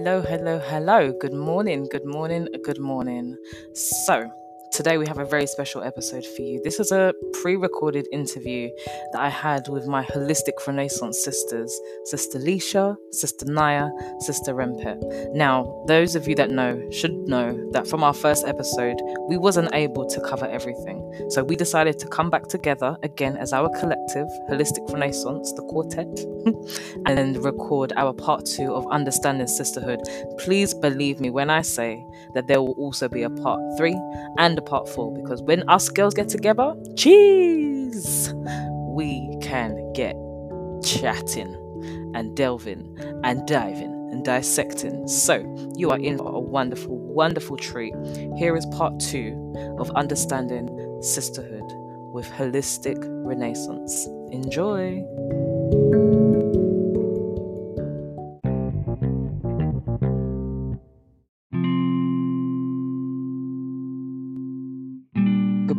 Hello, hello, hello. Good morning, good morning, good morning. So, Today, we have a very special episode for you. This is a pre recorded interview that I had with my Wholistic Renaissance sisters, Sister Lisha, Sister Naya, Sister Rempet. Now, those of you that know should know that from our first episode, we wasn't able to cover everything. So we decided to come back together again as our collective, Wholistic Renaissance, the quartet, and record our part two of Understanding Sisterhood. Please believe me when I say that there will also be a part three and a part four because when us girls get together, cheese, we can get chatting and delving and diving and dissecting. So, you are in for a wonderful, wonderful treat. Here is part two of Understanding Sisterhood with Wholistic Renaissance. Enjoy!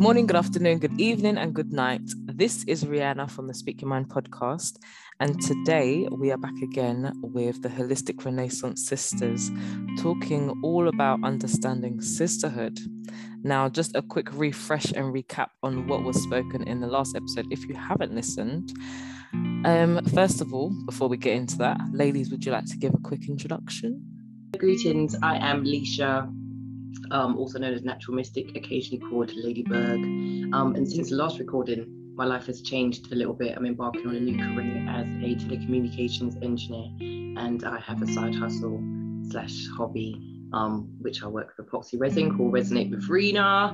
Morning, good afternoon, good evening, and good night. This is Rihanna from the Speak Your Mind podcast. And today we are back again with the Wholistic Renaissance Sisters, talking all about understanding sisterhood. Now, just a quick refresh and recap on what was spoken in the last episode. If you haven't listened, um, first of all, before we get into that, ladies, would you like to give a quick introduction? Greetings, I am Lisha um, also known as Natural Mystic, occasionally called Ladybird. Um, and since the last recording, my life has changed a little bit. I'm embarking on a new career as a telecommunications engineer, and I have a side hustle slash hobby um, which I work for Epoxy Resin called Resonate with Rena.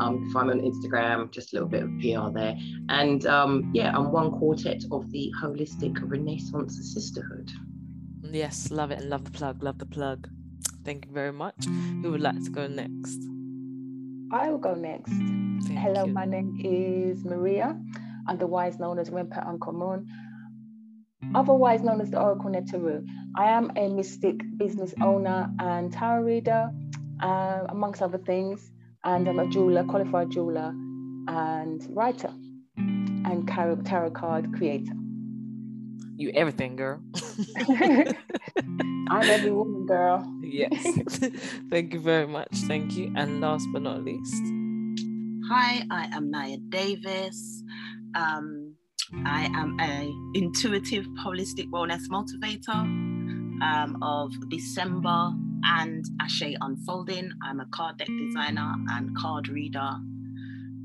Um, find me on Instagram, just a little bit of PR there. And um, yeah, I'm one quartet of the Wholistic Renaissance Sisterhood. Yes, love it and love the plug, love the plug. Thank you very much. Who would like to go next? I will go next. Thank Hello, you. my name is Maria, otherwise known as Rempet Uncle otherwise known as the Oracle Neteru. I am a mystic business owner and tarot reader, uh, amongst other things, and I'm a jeweler, qualified jeweler, and writer, and tarot card creator. You everything, girl. I'm every woman, girl. Yes. Thank you very much. Thank you. And last but not least. Hi, I am Naya Davis. Um, I am a intuitive holistic wellness motivator um, of December and Ashe Unfolding. I'm a card deck designer and card reader.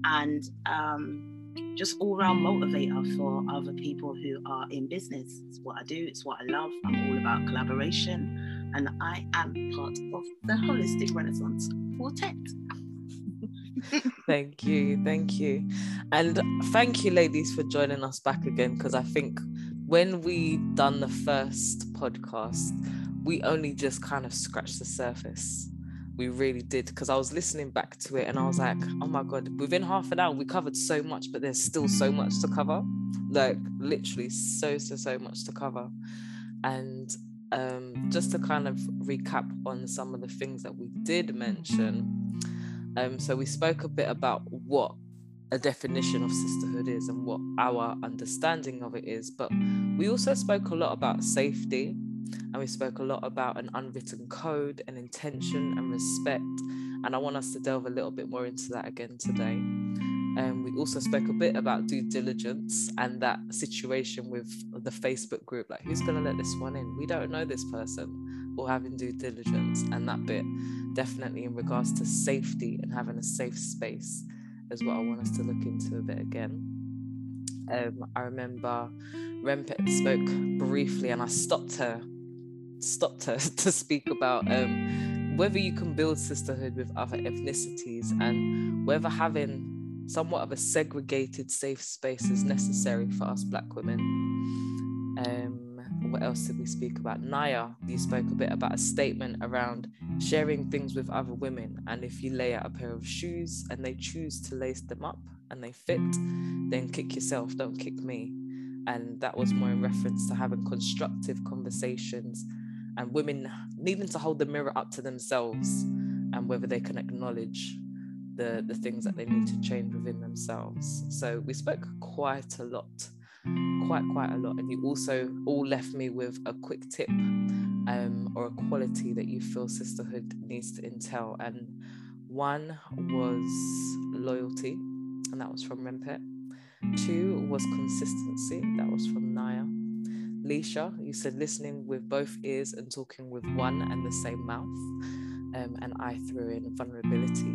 And um, just all round motivator for other people who are in business. It's what I do, it's what I love. I'm all about collaboration, and I am part of the Wholistic Renaissance Quartet. thank you, thank you. And thank you, ladies, for joining us back again because I think when we done the first podcast, we only just kind of scratched the surface we really did because I was listening back to it and I was like, oh my god, within half an hour we covered so much, but there's still so much to cover. Like literally so so so much to cover. And um, just to kind of recap on some of the things that we did mention. Um, so we spoke a bit about what a definition of sisterhood is and what our understanding of it is, but we also spoke a lot about safety and we spoke a lot about an unwritten code and intention and respect. And I want us to delve a little bit more into that again today. Um, we also spoke a bit about due diligence and that situation with the Facebook group like, who's going to let this one in? We don't know this person or having due diligence. And that bit, definitely in regards to safety and having a safe space, is what I want us to look into a bit again. Um, I remember Rempet spoke briefly and I stopped her stopped her to speak about um, whether you can build sisterhood with other ethnicities and whether having somewhat of a segregated safe space is necessary for us black women. Um, what else did we speak about? Naya, you spoke a bit about a statement around sharing things with other women. And if you lay out a pair of shoes and they choose to lace them up and they fit, then kick yourself, don't kick me. And that was more in reference to having constructive conversations and women needing to hold the mirror up to themselves and whether they can acknowledge the the things that they need to change within themselves so we spoke quite a lot quite quite a lot and you also all left me with a quick tip um, or a quality that you feel sisterhood needs to entail. And one was loyalty, and that was from Rempet. Two was consistency, that was from. Leisha, you said listening with both ears and talking with one and the same mouth. Um, and I threw in vulnerability.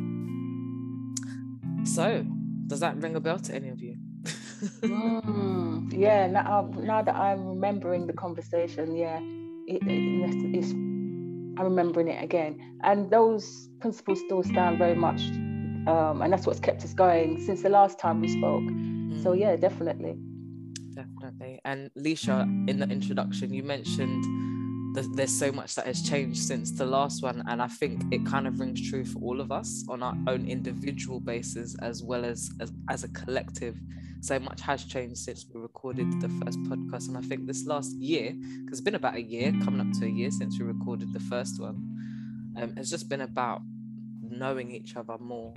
So, does that ring a bell to any of you? mm, yeah, now, now, that I'm remembering the conversation, yeah, it, it, it's, I'm remembering it again. And those principles still stand very much, um, and that's what's kept us going since the last time we spoke. Mm. So, yeah, definitely. And Leisha, in the introduction, you mentioned there's so much that has changed since the last one. And i think it kind of rings true for all of us on our own individual basis as well as as, as a collective. So much has changed since we recorded the first podcast. And i think this last year because it's been about a year coming up to a year since we recorded the first one um, it's just been about knowing each other more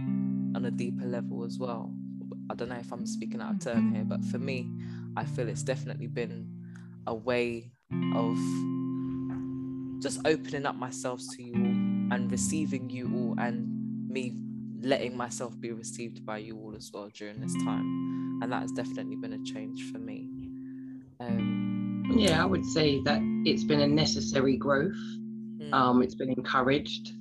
on a deeper level as well. I don't know if i'm speaking out of turn here but for me i feel it's definitely been a way of just opening up myself to you all and receiving you all and me letting myself be received by you all as well during this time. And that has definitely been a change for me. Um, yeah i would say that it's been a necessary growth. Mm. um, it's been encouraged.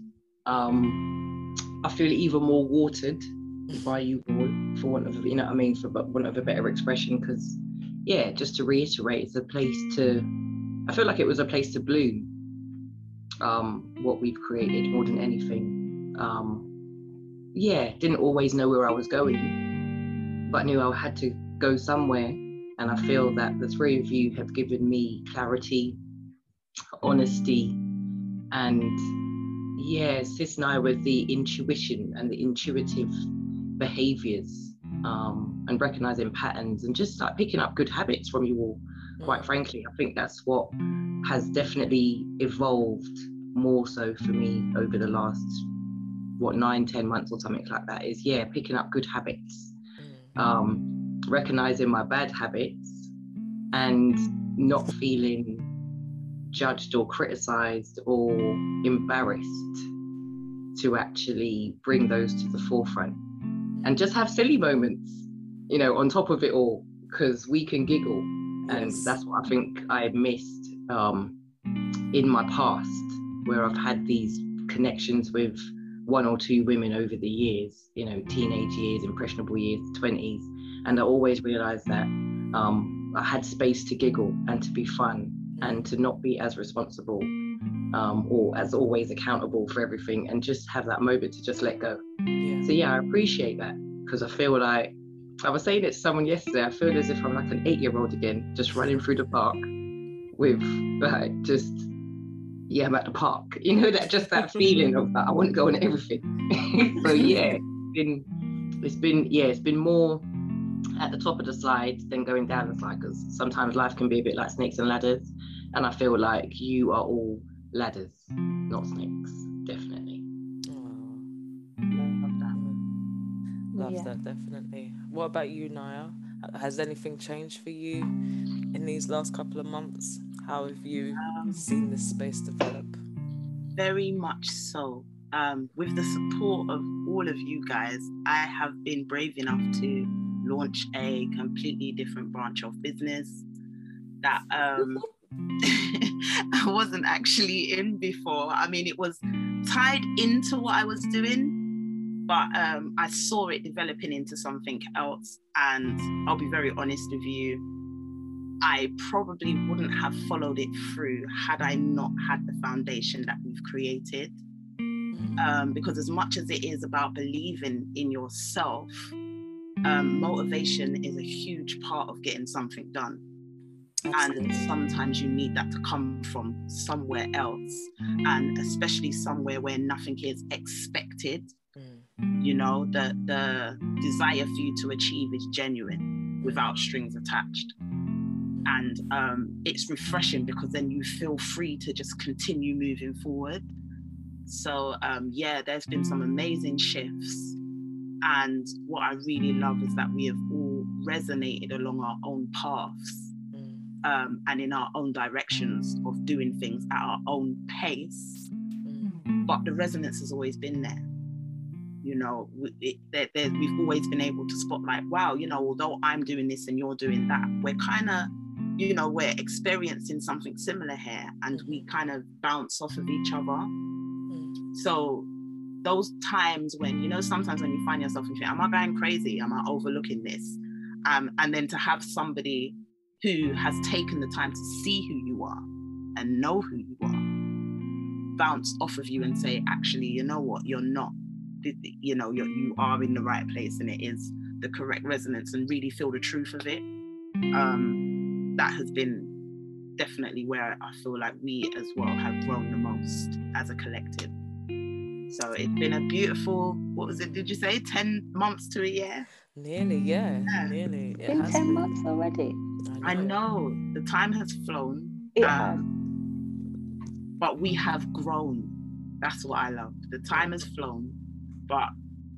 Um, i feel even more watered by you all for want of you know what i mean for want of a better expression because yeah just to reiterate it's a place to i feel like it was a place to bloom um, what we've created more than anything. Um, yeah, didn't always know where I was going, but knew I had to go somewhere. And I feel that the three of you have given me clarity, honesty, and yeah, Sis and I with the intuition and the intuitive behaviors um, and recognizing patterns and just like picking up good habits from you all. Quite mm. frankly, I think that's what has definitely evolved more so for me over the last what nine ten months or something like that is yeah picking up good habits mm. um, recognizing my bad habits and not feeling judged or criticized or embarrassed to actually bring those to the forefront and just have silly moments you know on top of it all because we can giggle and yes. that's what i think i missed um, in my past, where I've had these connections with one or two women over the years, you know, teenage years, impressionable years, 20s. And I always realized that um, I had space to giggle and to be fun and to not be as responsible um, or as always accountable for everything and just have that moment to just let go. Yeah. So, yeah, I appreciate that because I feel like I was saying it to someone yesterday. I feel as if I'm like an eight year old again, just running through the park with like just yeah, I'm at the park. You know that just that feeling of that I want to go on everything. so yeah, it's been it's been yeah, it's been more at the top of the slide than going down the slide because sometimes life can be a bit like snakes and ladders, and I feel like you are all ladders, not snakes, Love yeah. that definitely. What about you, Naya? Has anything changed for you in these last couple of months? How have you um, seen this space develop? Very much so. Um, with the support of all of you guys, I have been brave enough to launch a completely different branch of business that um, I wasn't actually in before. I mean, it was tied into what I was doing, but um, I saw it developing into something else. And I'll be very honest with you, I probably wouldn't have followed it through had I not had the foundation that we've created. Um, because as much as it is about believing in yourself, um, motivation is a huge part of getting something done. And sometimes you need that to come from somewhere else, and especially somewhere where nothing is expected. Mm. You know, the the desire for you to achieve is genuine without strings attached and um, it's refreshing because then you feel free to just continue moving forward so um, yeah there's been some amazing shifts and what i really love is that we have all resonated along our own paths mm. um, and in our own directions of doing things at our own pace. But the resonance has always been there. You know, it, there, there, we've always been able to spotlight, wow, you know, although I'm doing this and you're doing that, we're kind of, you know, we're experiencing something similar here and we kind of bounce off of each other. So those times when, you know, sometimes when you find yourself and think, am I going crazy? Am I overlooking this? Um, and then to have somebody who has taken the time to see who you are and know who you are bounce off of you and say actually you know what you're not you know you're, you are in the right place and it is the correct resonance and really feel the truth of it um that has been definitely where i feel like we as well have grown the most as a collective so it's been a beautiful what was it did you say 10 months to a year nearly yeah, yeah. nearly it been 10 been. months already I know the time has flown. It um, has. But we have grown. That's what I love. The time has flown, but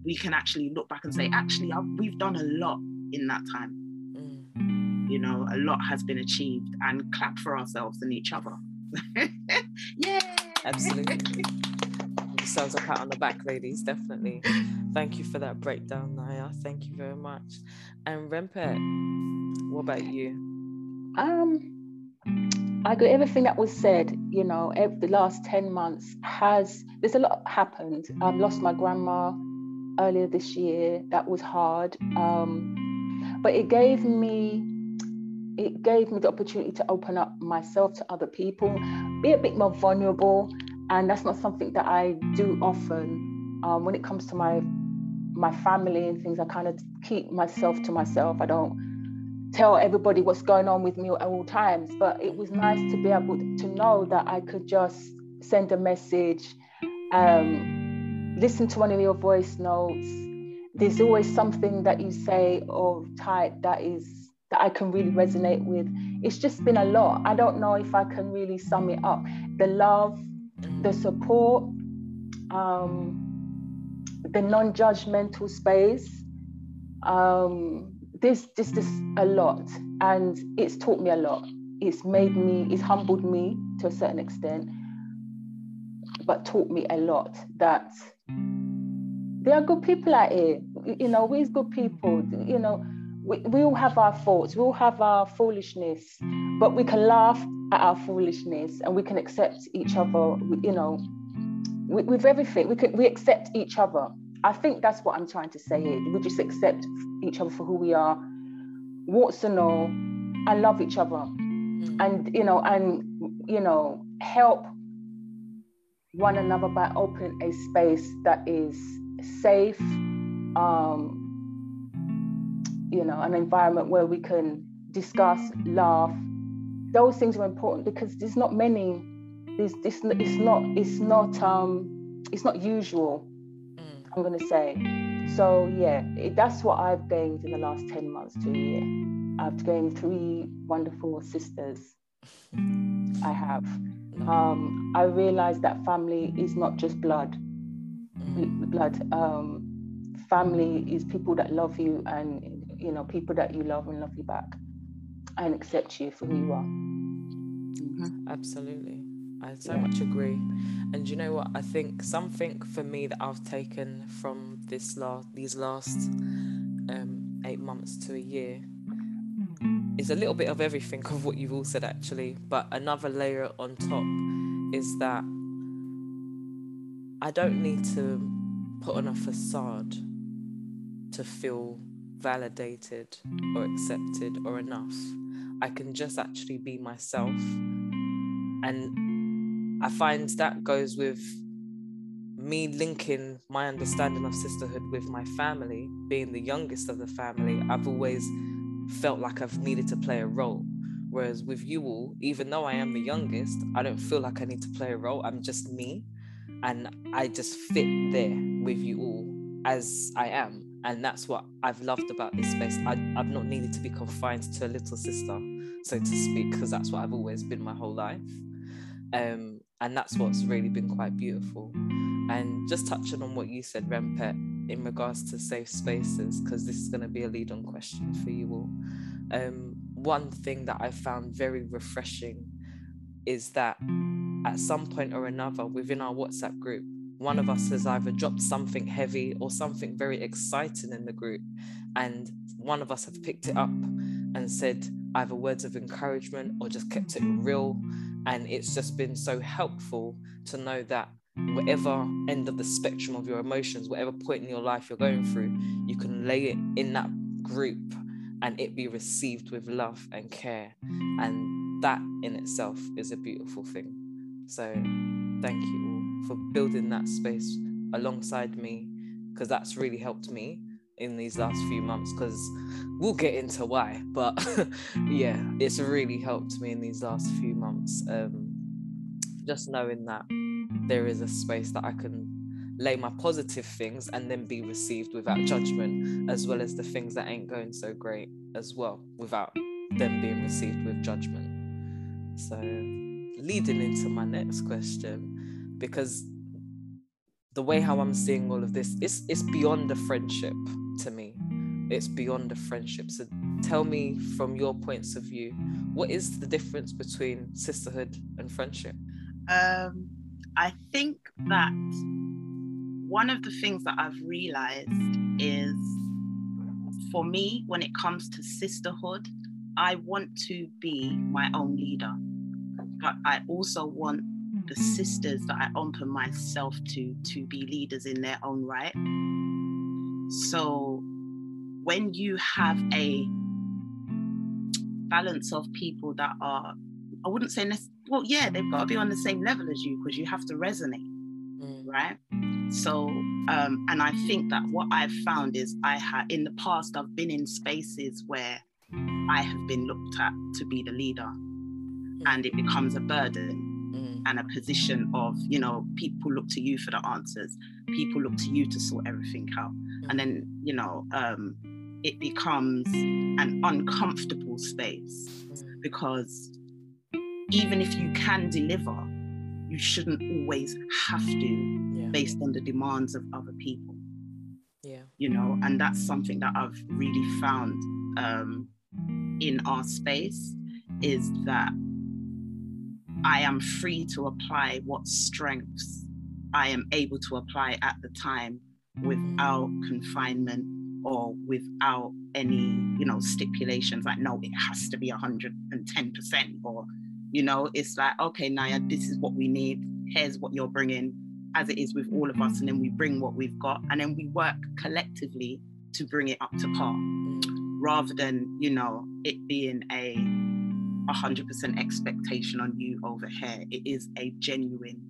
we can actually look back and say, actually, I've, we've done a lot in that time. Mm. You know, a lot has been achieved, and clap for ourselves and each other. yeah. Absolutely. Sounds a pat on the back, ladies. Definitely. Thank you for that breakdown, Naya. Thank you very much. And Rempet, what about you? Um, I agree. Everything that was said, you know, every, the last 10 months has, there's a lot happened. I've lost my grandma earlier this year. That was hard. Um, but it gave me, it gave me the opportunity to open up myself to other people, be a bit more vulnerable. And that's not something that I do often. Um, when it comes to my my family and things, I kind of keep myself to myself. I don't tell everybody what's going on with me at all times. But it was nice to be able to know that I could just send a message, um, listen to one of your voice notes. There's always something that you say or type that is that I can really resonate with. It's just been a lot. I don't know if I can really sum it up. The love, the support, um, the non-judgmental space. Um, this this a lot and it's taught me a lot. It's made me it's humbled me to a certain extent but taught me a lot that there are good people out here. You know we're good people you know. We, we all have our faults we all have our foolishness but we can laugh at our foolishness and we can accept each other you know with, with everything. We can we accept each other I think that's what I'm trying to say here. We just accept each other for who we are, warts and all, and love each other. Mm. And you know, and you know, help one another by opening a space that is safe, um, you know, an environment where we can discuss, laugh. Those things are important because there's not many. There's, it's, it's not. It's not. Um, it's not usual I'm going to say. So, yeah, it, that's what I've gained in the last 10 months to a year. I've gained three wonderful sisters. I have. Um, I realized that family is not just blood. Blood. Um, family is people that love you and, you know, people that you love and love you back and accept you for who you are. Mm-hmm. Absolutely. I so much agree. And you know what? I think something for me that I've taken from this last these last um, eight months to a year is a little bit of everything of what you've all said actually. But another layer on top is that I don't need to put on a facade to feel validated or accepted or enough. I can just actually be myself and I find that goes with me linking my understanding of sisterhood with my family, being the youngest of the family. I've always felt like I've needed to play a role. Whereas with you all, even though I am the youngest, I don't feel like I need to play a role. I'm just me. And I just fit there with you all as I am. And that's what I've loved about this space. I, I've not needed to be confined to a little sister, so to speak, because that's what I've always been my whole life. Um, and that's what's really been quite beautiful. And just touching on what you said rempet in regards to safe spaces because this is going to be a lead on question for you all. Um, one thing that I found very refreshing is that at some point or another within our WhatsApp group, one of us has either dropped something heavy or something very exciting in the group, and one of us have picked it up and said either words of encouragement or just kept it real. And it's just been so helpful to know that whatever end of the spectrum of your emotions, whatever point in your life you're going through, you can lay it in that group and it be received with love and care. And that in itself is a beautiful thing. So thank you all for building that space alongside me because that's really helped me in these last few months because we'll get into why but yeah it's really helped me in these last few months um, just knowing that there is a space that i can lay my positive things and then be received without judgment as well as the things that ain't going so great as well without them being received with judgment. So leading into my next question because the way how I'm seeing all of this, it's it's beyond a friendship to me. It's beyond a friendship. So tell me from your points of view, what is the difference between sisterhood and friendship? Um, I think that one of the things that I've realized is for me, when it comes to sisterhood, I want to be my own leader, but I also want the sisters that I open myself to to be leaders in their own right. So when you have a balance of people that are, I wouldn't say, well, yeah, they've got to be on the same level as you because you have to resonate, mm. right? So, um, and I think that what I've found is I have in the past I've been in spaces where I have been looked at to be the leader, mm. and it becomes a burden and a position of, you know, people look to you for the answers, people look to you to sort everything out. And then, you know, um, it becomes an uncomfortable space because even if you can deliver, you shouldn't always have to yeah. based on the demands of other people. Yeah. You know, and that's something that I've really found um, in our space is that I am free to apply what strengths I am able to apply at the time without confinement or without any, you know, stipulations like, no, it has to be 110%. Or, you know, it's like, okay, Naya, this is what we need. Here's what you're bringing, as it is with all of us. And then we bring what we've got and then we work collectively to bring it up to par mm. rather than, you know, it being a 100% expectation on you over here. It is a genuine,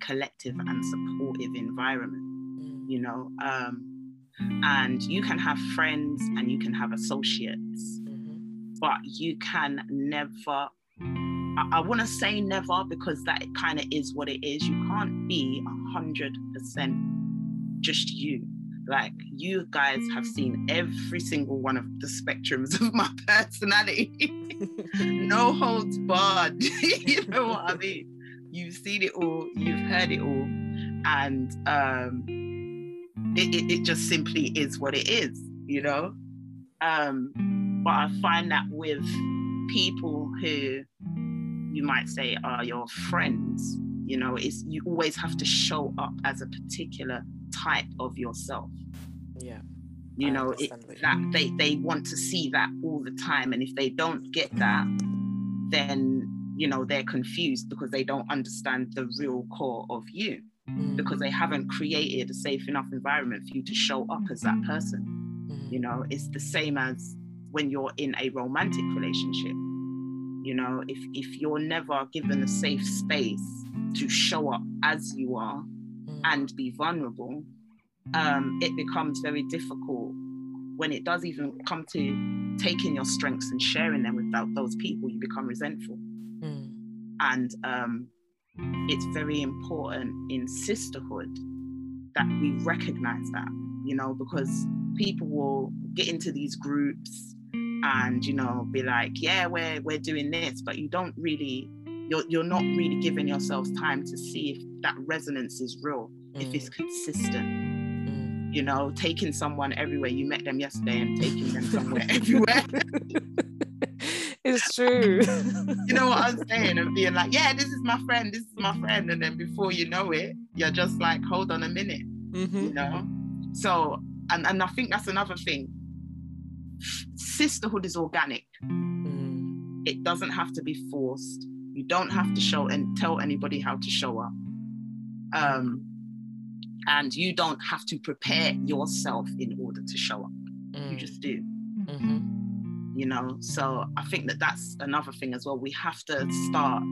collective, and supportive environment, mm. you know. Um, and you can have friends and you can have associates, mm-hmm. but you can never. I, I want to say never because that kind of is what it is. You can't be 100% just you like you guys have seen every single one of the spectrums of my personality. no holds barred. you know what I mean? You've seen it all, you've heard it all. And um it, it, it just simply is what it is, you know? Um, but I find that with people who you might say are your friends, you know, it's you always have to show up as a particular type of yourself. Yeah. You I know, it, that they, they want to see that all the time. And if they don't get that, then, you know, they're confused because they don't understand the real core of you mm. because they haven't created a safe enough environment for you to show up as that person. Mm. You know, it's the same as when you're in a romantic relationship. You know, if, if you're never given a safe space to show up as you are, and be vulnerable, um, it becomes very difficult when it does even come to taking your strengths and sharing them without those people, you become resentful. Mm. And um, it's very important in sisterhood that we recognize that, you know, because people will get into these groups and, you know, be like, yeah, we're, we're doing this, but you don't really, you're, you're not really giving yourselves time to see if that resonance is real mm. if it's mm. consistent. Mm. You know, taking someone everywhere. You met them yesterday and taking them somewhere everywhere. it's true. you know what I'm saying? And being like, yeah, this is my friend, this is my friend. And then before you know it, you're just like, hold on a minute. Mm-hmm. You know? So, and, and I think that's another thing. Sisterhood is organic. Mm. It doesn't have to be forced. You don't have to show and tell anybody how to show up. Um, and you don't have to prepare yourself in order to show up. Mm. You just do. Mm-hmm. You know, so I think that that's another thing as well. We have to start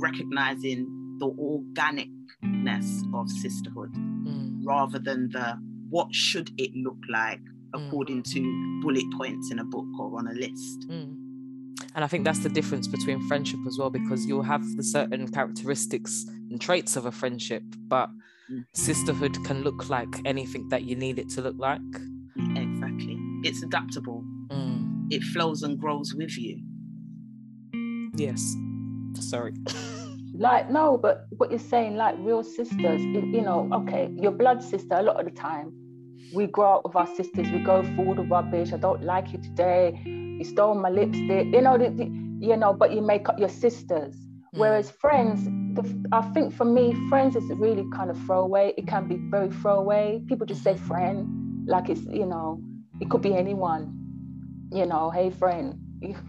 recognizing the organicness of sisterhood mm. rather than the what should it look like mm. according to bullet points in a book or on a list. Mm. And I think that's the difference between friendship as well, because you'll have the certain characteristics and traits of a friendship, but mm. sisterhood can look like anything that you need it to look like. Exactly. It's adaptable. Mm. It flows and grows with you. Yes. Sorry. like no, but what you're saying, like real sisters, you know, okay, your blood sister. A lot of the time, we grow up with our sisters. We go through all the rubbish. I don't like you today. You stole my lipstick. You know, the, the, you know, but you make up your sisters. Mm. Whereas friends, the, I think for me, friends is really kind of throwaway. It can be very throwaway. People just say friend, like it's you know, it could be anyone. You know, hey friend,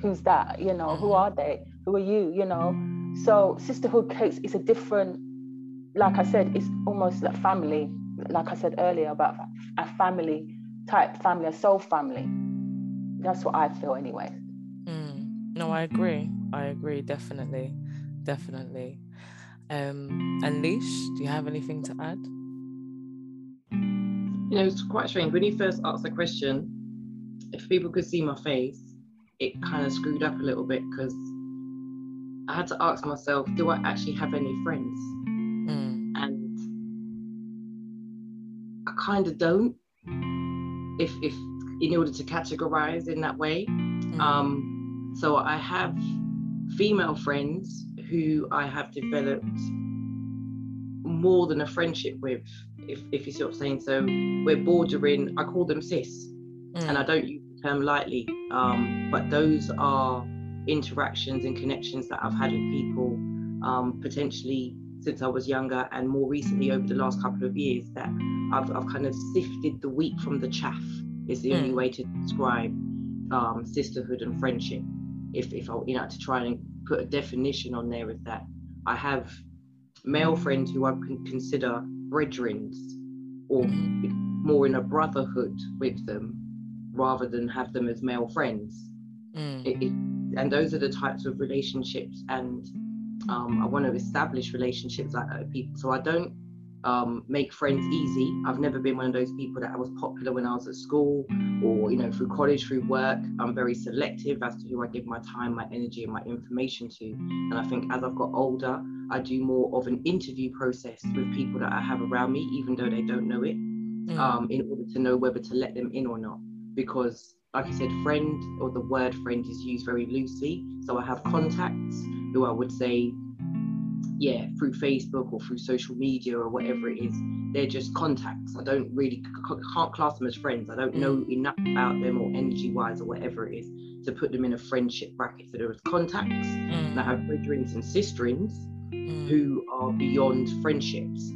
who's that? You know, who mm-hmm. are they? Who are you? You know. So sisterhood case is a different. Like I said, it's almost like family. Like I said earlier about a family type family, a soul family. That's what I feel anyway. Mm. No, I agree. I agree definitely, definitely. Um, and Leash, do you have anything to add? You know, it's quite strange. When you first asked the question, if people could see my face, it kind of screwed up a little bit because I had to ask myself, do I actually have any friends? Kind of don't. If if in order to categorize in that way, mm. um, so I have female friends who I have developed more than a friendship with, if, if you see what I'm saying. So we're bordering, I call them sis, mm. and I don't use the term lightly, um, but those are interactions and connections that I've had with people um, potentially since I was younger and more recently over the last couple of years that I've, I've kind of sifted the wheat from the chaff is the mm. only way to describe um, sisterhood and friendship. If, if I, you know, to try and put a definition on there is that I have male friends who I can consider brethrens or mm-hmm. more in a brotherhood with them rather than have them as male friends. Mm. It, it, and those are the types of relationships and um, I want to establish relationships like that with people. So I don't um, make friends easy. I've never been one of those people that I was popular when I was at school or, you know, through college, through work. I'm very selective as to who I give my time, my energy, and my information to. And I think as I've got older, I do more of an interview process with people that I have around me, even though they don't know it, mm. um, in order to know whether to let them in or not. Because, like I said, friend or the word friend is used very loosely. So I have contacts who I would say yeah, through Facebook or through social media or whatever it is, they're just contacts. I don't really can't class them as friends. I don't know mm. enough about them or energy wise or whatever it is to put them in a friendship bracket. So there is contacts, mm. I have brethrens and sisterins mm. who are beyond friendships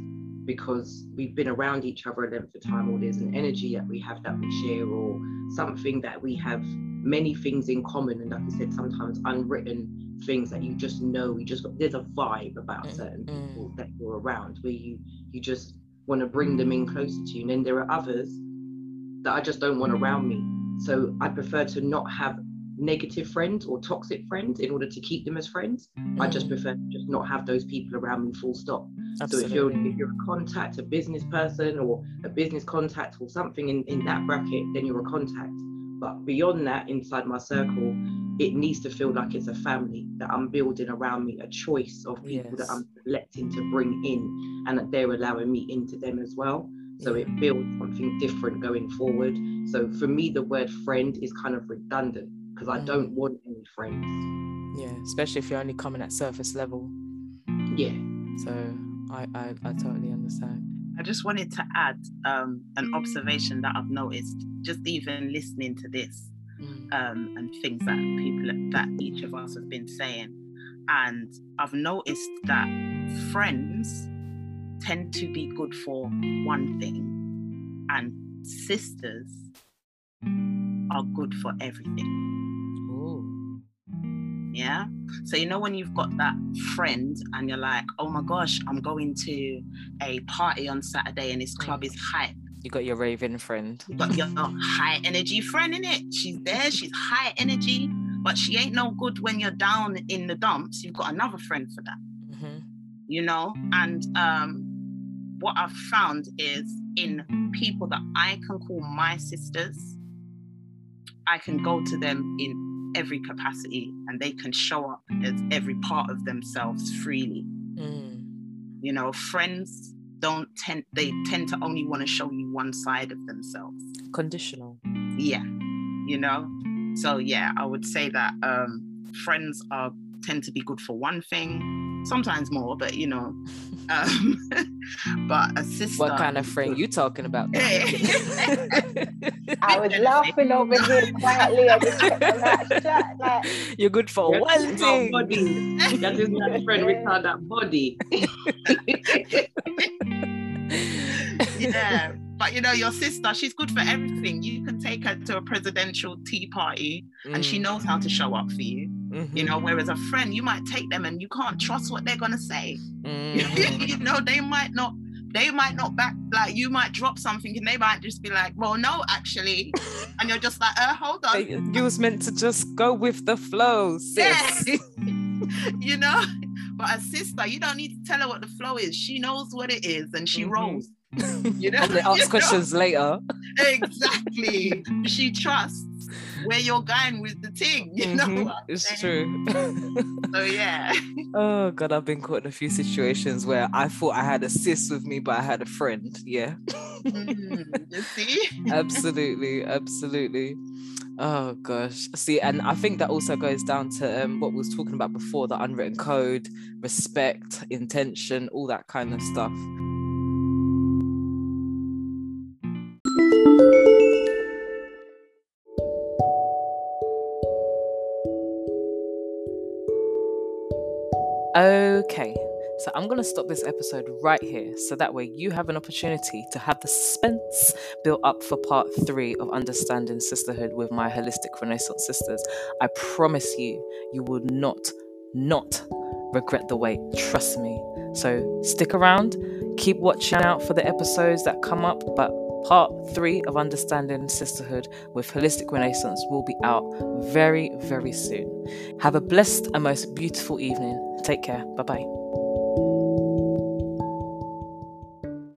because we've been around each other a length of time, or there's an energy that we have that we share, or something that we have many things in common, and like I said, sometimes unwritten things that you just know you just got there's a vibe about mm, certain mm. people that you're around where you you just want to bring them in closer to you and then there are others that i just don't want around me so i prefer to not have negative friends or toxic friends in order to keep them as friends mm. i just prefer to just not have those people around me full stop Absolutely. so if you're if you're a contact a business person or a business contact or something in, in that bracket then you're a contact but beyond that inside my circle it needs to feel like it's a family that I'm building around me, a choice of people yes. that I'm selecting to bring in and that they're allowing me into them as well. So it builds something different going forward. So for me, the word friend is kind of redundant because I don't want any friends. Yeah, especially if you're only coming at surface level. Yeah. So I, I, I totally understand. I just wanted to add um, an observation that I've noticed, just even listening to this. Mm um, and things that people that each of us have been saying. And I've noticed that friends tend to be good for one thing, and sisters are good for everything. Yeah. So, you know, when you've got that friend and you're like, oh my gosh, I'm going to a party on Saturday and this club is hype. You got your raving friend. You got your high energy friend in it. She's there, she's high energy, but she ain't no good when you're down in the dumps. You've got another friend for that. Mm-hmm. You know? And um, what I've found is in people that I can call my sisters, I can go to them in every capacity and they can show up as every part of themselves freely. Mm. You know, friends don't tend they tend to only want to show you one side of themselves. Conditional. Yeah. You know? So yeah, I would say that um friends are tend to be good for one thing, sometimes more, but you know, um, but a sister. What kind of friend you talking about? I was laughing over here quietly. I just that shut. Like, You're good for You're one thing. Body. That is my friend. We call that body. yeah. But you know, your sister, she's good for everything. You can take her to a presidential tea party and she mm. knows how to show up for you. Mm-hmm. You know, whereas a friend, you might take them and you can't trust what they're gonna say. Mm-hmm. you know, they might not they might not back like you might drop something and they might just be like, well, no, actually. and you're just like, uh, hold on. You was meant to just go with the flow, sis. Yeah. you know? But a sister, you don't need to tell her what the flow is. She knows what it is and she mm-hmm. rolls. you know, they ask questions know? later. Exactly. she trusts where you're going with the thing. You mm-hmm. know, it's true. so yeah. Oh god, I've been caught in a few situations where I thought I had a sis with me, but I had a friend. Yeah. mm, you see? absolutely, absolutely. Oh gosh. See, and I think that also goes down to um, what we was talking about before: the unwritten code, respect, intention, all that kind of stuff. Okay, so I'm going to stop this episode right here so that way you have an opportunity to have the suspense built up for part three of Understanding Sisterhood with my Wholistic Renaissance Sisters. I promise you, you will not, not regret the wait. Trust me. So stick around, keep watching out for the episodes that come up, but part three of Understanding Sisterhood with Wholistic Renaissance will be out very, very soon. Have a blessed and most beautiful evening. Take care. Bye bye.